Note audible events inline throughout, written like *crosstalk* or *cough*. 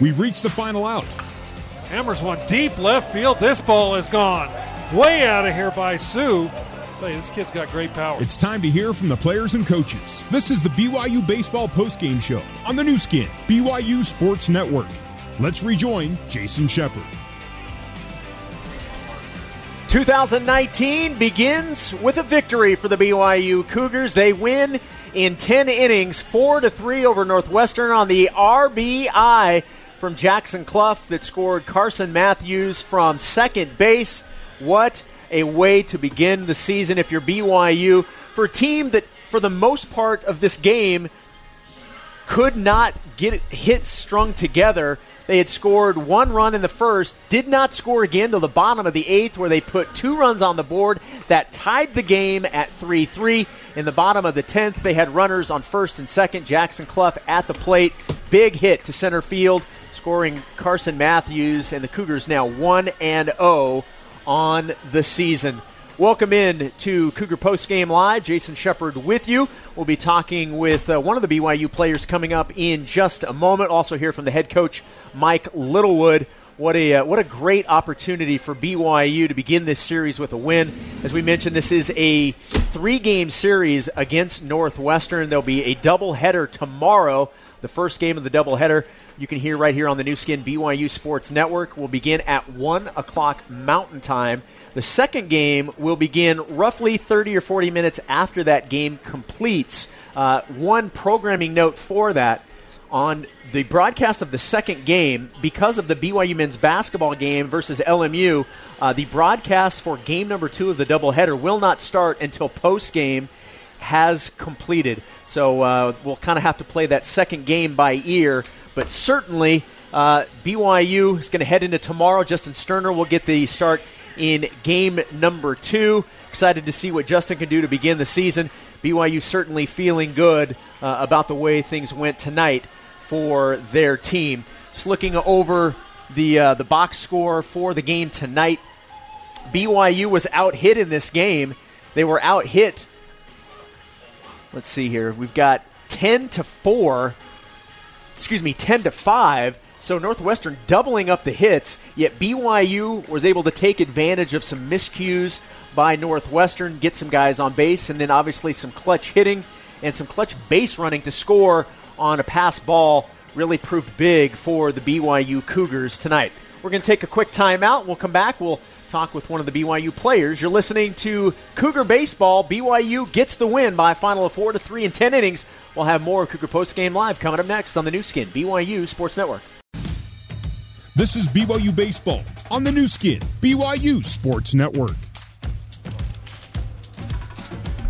We've reached the final out. Hammers one deep left field. This ball is gone. Way out of here by Sue. Hey, this kid's got great power. It's time to hear from the players and coaches. This is the BYU Baseball Postgame Show on the Nu Skin, BYU Sports Network. Let's rejoin Jason Shepard. 2019 begins with a victory for the BYU Cougars. They win in 10 innings, 4 to 3 over Northwestern on the RBI from Jackson Cluff that scored Carson Matthews from second base. What a way to begin the season if you're BYU for a team that for the most part of this game could not get hits strung together they had scored one run in the first, did not score again till the bottom of the eighth, where they put two runs on the board that tied the game at 3 3. In the bottom of the 10th, they had runners on first and second. Jackson Cluff at the plate. Big hit to center field, scoring Carson Matthews, and the Cougars now 1 and 0 on the season. Welcome in to Cougar Post Game Live. Jason Shepard with you. We'll be talking with uh, one of the BYU players coming up in just a moment. Also, hear from the head coach Mike Littlewood. What a uh, what a great opportunity for BYU to begin this series with a win. As we mentioned, this is a three game series against Northwestern. There'll be a doubleheader tomorrow. The first game of the doubleheader you can hear right here on the Nu Skin BYU Sports Network will begin at one o'clock Mountain Time. The second game will begin roughly 30 or 40 minutes after that game completes. Uh, one programming note for that on the broadcast of the second game, because of the BYU men's basketball game versus LMU, uh, the broadcast for game number two of the doubleheader will not start until post game has completed. So uh, we'll kind of have to play that second game by ear, but certainly uh, BYU is going to head into tomorrow. Justin Sterner will get the start in game number two. Excited to see what Justin can do to begin the season. BYU certainly feeling good uh, about the way things went tonight for their team. Just looking over the uh, the box score for the game tonight. BYU was out hit in this game. They were out hit. Let's see here. We've got 10 to 4. Excuse me, 10 to 5. So Northwestern doubling up the hits, yet BYU was able to take advantage of some miscues by Northwestern, get some guys on base, and then obviously some clutch hitting and some clutch base running to score on a pass ball really proved big for the BYU Cougars tonight. We're going to take a quick timeout. We'll come back. We'll talk with one of the BYU players. You're listening to Cougar Baseball. BYU gets the win by a final of 4 to 3 in 10 innings. We'll have more Cougar Post Game Live coming up next on the Nu Skin, BYU Sports Network. This is BYU Baseball on the Nu Skin, BYU Sports Network.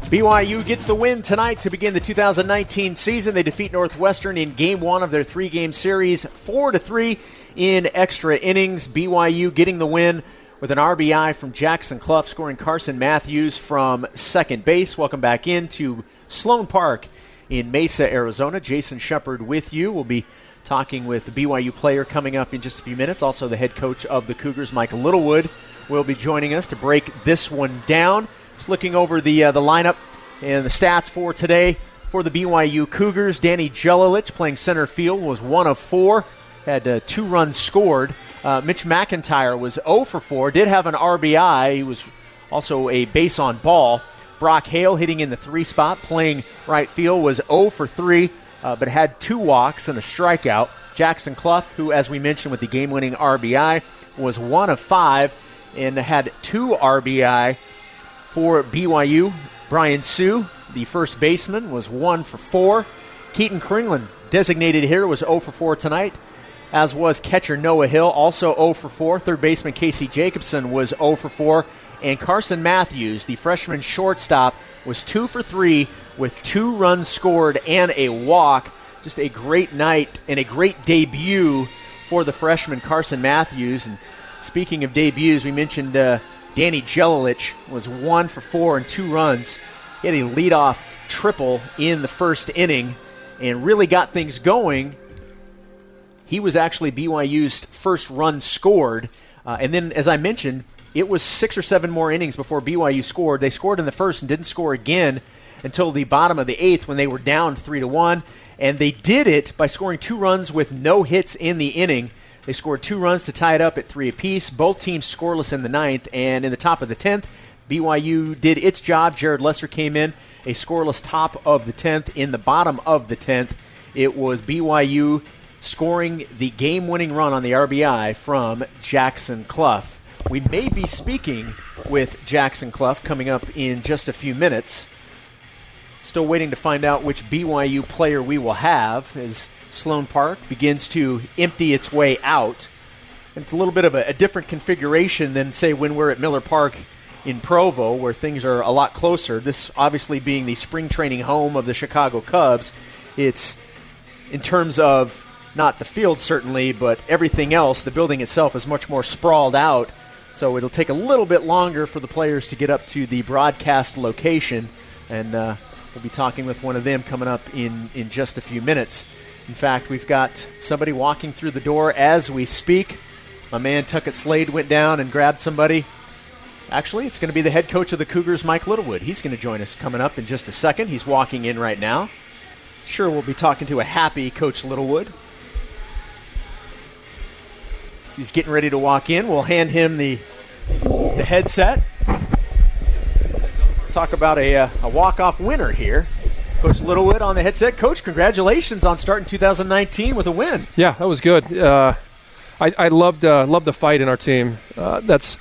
BYU gets the win tonight to begin the 2019 season. They defeat Northwestern in game one of their three game series, 4 to 3 in extra innings. BYU getting the win with an RBI from Jackson Cluff, scoring Carson Matthews from second base. Welcome back into Sloan Park in Mesa, Arizona. Jason Shepard with you. We'll be talking with the BYU player coming up in just a few minutes. Also, the head coach of the Cougars, Mike Littlewood, will be joining us to break this one down. Just looking over the uh, the lineup and the stats for today for the BYU Cougars. Danny Jelilich playing center field was one of four, had uh, two runs scored. Uh, Mitch McIntyre was 0 for 4, did have an RBI. He was also a base on ball. Brock Hale hitting in the three spot, playing right field, was 0 for 3, uh, but had two walks and a strikeout. Jackson Cluff, who, as we mentioned with the game winning RBI, was 1 of 5 and had two RBI for BYU. Brian Sue, the first baseman, was 1 for 4. Keaton Kringlen, designated hitter, was 0 for 4 tonight, as was catcher Noah Hill, also 0 for 4. Third baseman Casey Jacobson was 0 for 4. And Carson Matthews, the freshman shortstop, was 2 for 3 with two runs scored and a walk. Just a great night and a great debut for the freshman Carson Matthews. And speaking of debuts, we mentioned uh, Danny Jelilich was one for four and two runs. He had a leadoff triple in the first inning and really got things going. He was actually BYU's first run scored. Uh, and then, as I mentioned, it was six or seven more innings before BYU scored. They scored in the first and didn't score again until the bottom of the eighth when they were down three to one. And they did it by scoring two runs with no hits in the inning. They scored two runs to tie it up at three apiece. Both teams scoreless in the ninth, and in the top of the tenth, BYU did its job. Jared Lesser came in, a scoreless top of the tenth. In the bottom of the tenth, it was BYU scoring the game-winning run on the RBI from Jackson Cluff. We may be speaking with Jackson Cluff coming up in just a few minutes. Still waiting to find out which BYU player we will have as Sloan Park begins to empty its way out. It's a little bit of a, a different configuration than, say, when we're at Miller Park in Provo, where things are a lot closer. This obviously being the spring training home of the Chicago Cubs. It's in terms of not the field, certainly, but everything else, the building itself is much more sprawled out. So it'll take a little bit longer for the players to get up to the broadcast location. And uh, we'll be talking with one of them coming up in, in just a few minutes. In fact, we've got somebody walking through the door as we speak. My man Tuckett Slade went down and grabbed somebody. Actually, it's going to be the head coach of the Cougars, Mike Littlewood. He's going to join us coming up in just a second. He's walking in right now. Sure, we'll be talking to a happy Coach Littlewood. So he's getting ready to walk in. We'll hand him the the headset. Talk about a, uh, a walk-off winner here. Coach Littlewood on the headset. Coach, congratulations on starting 2019 with a win. Yeah, that was good. Uh, I, I, loved uh, loved the fight in our team. Uh, that's,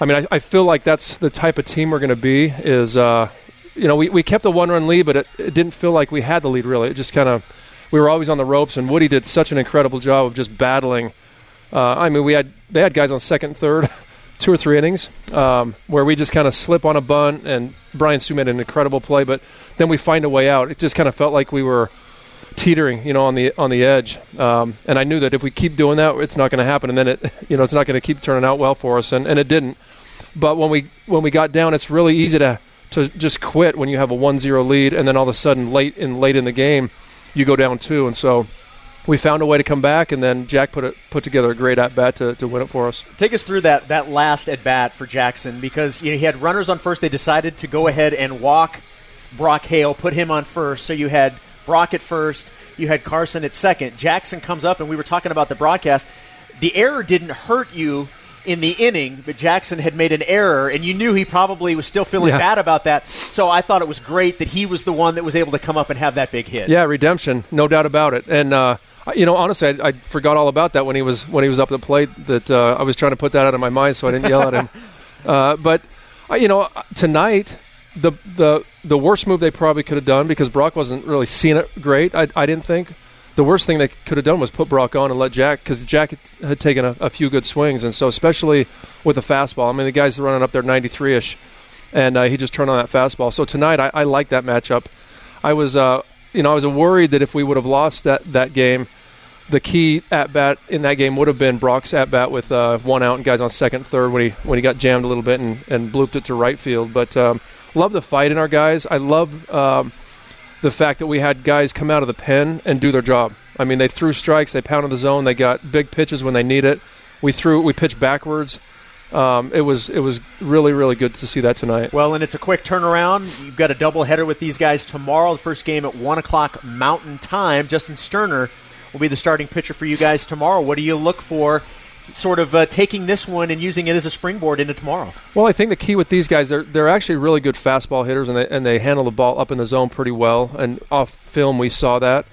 I mean, I, I, feel like that's the type of team we're going to be. Is uh, you know, we, we kept a one run lead, but it, it didn't feel like we had the lead really. It just kind of we were always on the ropes, and Woody did such an incredible job of just battling. Uh, I mean, we had they had guys on second, third, *laughs* two or three innings um, where we just kind of slip on a bunt, and Brian Sue made an incredible play, but then we find a way out. It just kind of felt like we were teetering, you know, on the on the edge. Um, and I knew that if we keep doing that, it's not going to happen, and then it, *laughs* you know, it's not going to keep turning out well for us, and, and it didn't. But when we when we got down, it's really easy to to just quit when you have a 1-0 lead, and then all of a sudden, late in late in the game, you go down two, and so we found a way to come back, and then Jack put it, put together a great at bat to, to win it for us. Take us through that that last at bat for Jackson because you know, he had runners on first. They decided to go ahead and walk Brock Hale, put him on first. So you had Brock at first, you had Carson at second. Jackson comes up, and we were talking about the broadcast. The error didn't hurt you in the inning, but Jackson had made an error, and you knew he probably was still feeling yeah. bad about that. So I thought it was great that he was the one that was able to come up and have that big hit. Yeah, redemption, no doubt about it. And uh, you know, honestly, I, I, forgot all about that when he was when he was up at the plate. That uh, I was trying to put that out of my mind, so I didn't yell at him. *laughs* Uh, but uh, you know, tonight the the the worst move they probably could have done because Brock wasn't really seeing it great. I, I didn't think the worst thing they could have done was put Brock on and let Jack because Jack had taken a, a, few good swings, and so especially with a fastball. I mean, the guy's running up there 93 ish, and uh, he just turned on that fastball. So tonight, I, I like that matchup. I was, uh, you know, I was worried that if we would have lost that that game the key at bat in that game would have been Brock's at bat with uh, one out and guys on second, third when he when he got jammed a little bit and, and blooped it to right field. But um, love the fight in our guys. I love um, the fact that we had guys come out of the pen and do their job. I mean, they threw strikes, they pounded the zone, they got big pitches when they need it. We threw, we pitched backwards. Um, it was it was really really good to see that tonight. Well, and it's a quick turnaround. You've got a doubleheader with these guys tomorrow. The first game at one o'clock Mountain Time. Justin Sterner will be the starting pitcher for you guys tomorrow. What do you look for? Sort of uh, taking this one and using it as a springboard into tomorrow. Well, I think the key with these guys, they're they're actually really good fastball hitters, and they and they handle the ball up in the zone pretty well. And off film, we saw that.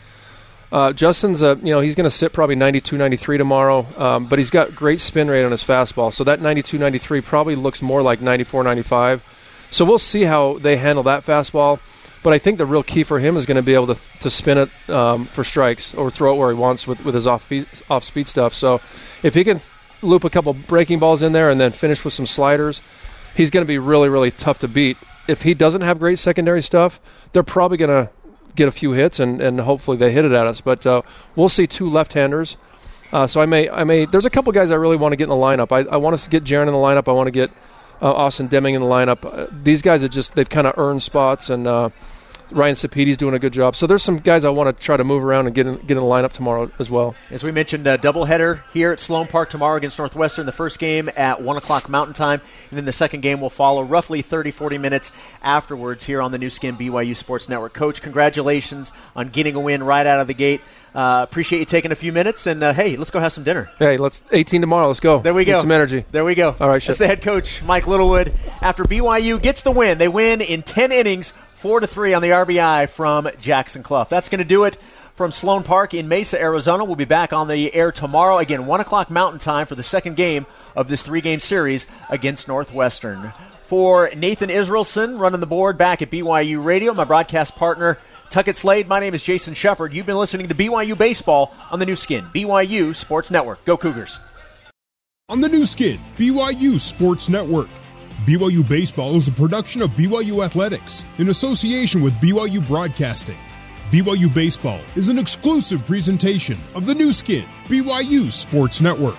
Uh, Justin's a, you know he's going to sit probably 92 93 tomorrow, um, but he's got great spin rate on his fastball. So that 92 93 probably looks more like 94 95. So we'll see how they handle that fastball. But I think the real key for him is going to be able to, to spin it um, for strikes or throw it where he wants with, with his off off speed stuff. So if he can loop a couple breaking balls in there and then finish with some sliders, he's going to be really really tough to beat. If he doesn't have great secondary stuff, they're probably going to get a few hits and, and hopefully they hit it at us. But uh, we'll see two left-handers. Uh, so I may I may there's a couple guys I really want to get in the lineup. I, I want us to get Jaron in the lineup. I want to get uh, Austin Deming in the lineup. Uh, these guys are just they've kind of earned spots and uh, Ryan Sapidi's doing a good job. So there's some guys I want to try to move around and get in, get in the lineup tomorrow as well. As we mentioned, a doubleheader here at Sloan Park tomorrow against Northwestern. The first game at 1 o'clock Mountain Time, and then the second game will follow roughly 30, 40 minutes afterwards here on the Nu Skin BYU Sports Network. Coach, congratulations on getting a win right out of the gate. Uh, appreciate you taking a few minutes, and uh, hey, let's go have some dinner. Hey, let's 18 tomorrow. Let's go. There we Get go. some energy. There we go. All right, That's the head coach, Mike Littlewood. After BYU gets the win, they win in 10 innings, 4 to 3 on the RBI from Jackson Cluff. That's going to do it from Sloan Park in Mesa, Arizona. We'll be back on the air tomorrow, again, 1 o'clock Mountain Time for the second game of this three game series against Northwestern. For Nathan Israelson running the board back at BYU Radio, my broadcast partner, Tuckett Slade, my name is Jason Shepard. You've been listening to BYU Baseball on the Nu Skin, BYU Sports Network. Go Cougars. On the Nu Skin, BYU Sports Network. BYU Baseball is a production of BYU Athletics in association with BYU Broadcasting. BYU Baseball is an exclusive presentation of the Nu Skin, BYU Sports Network.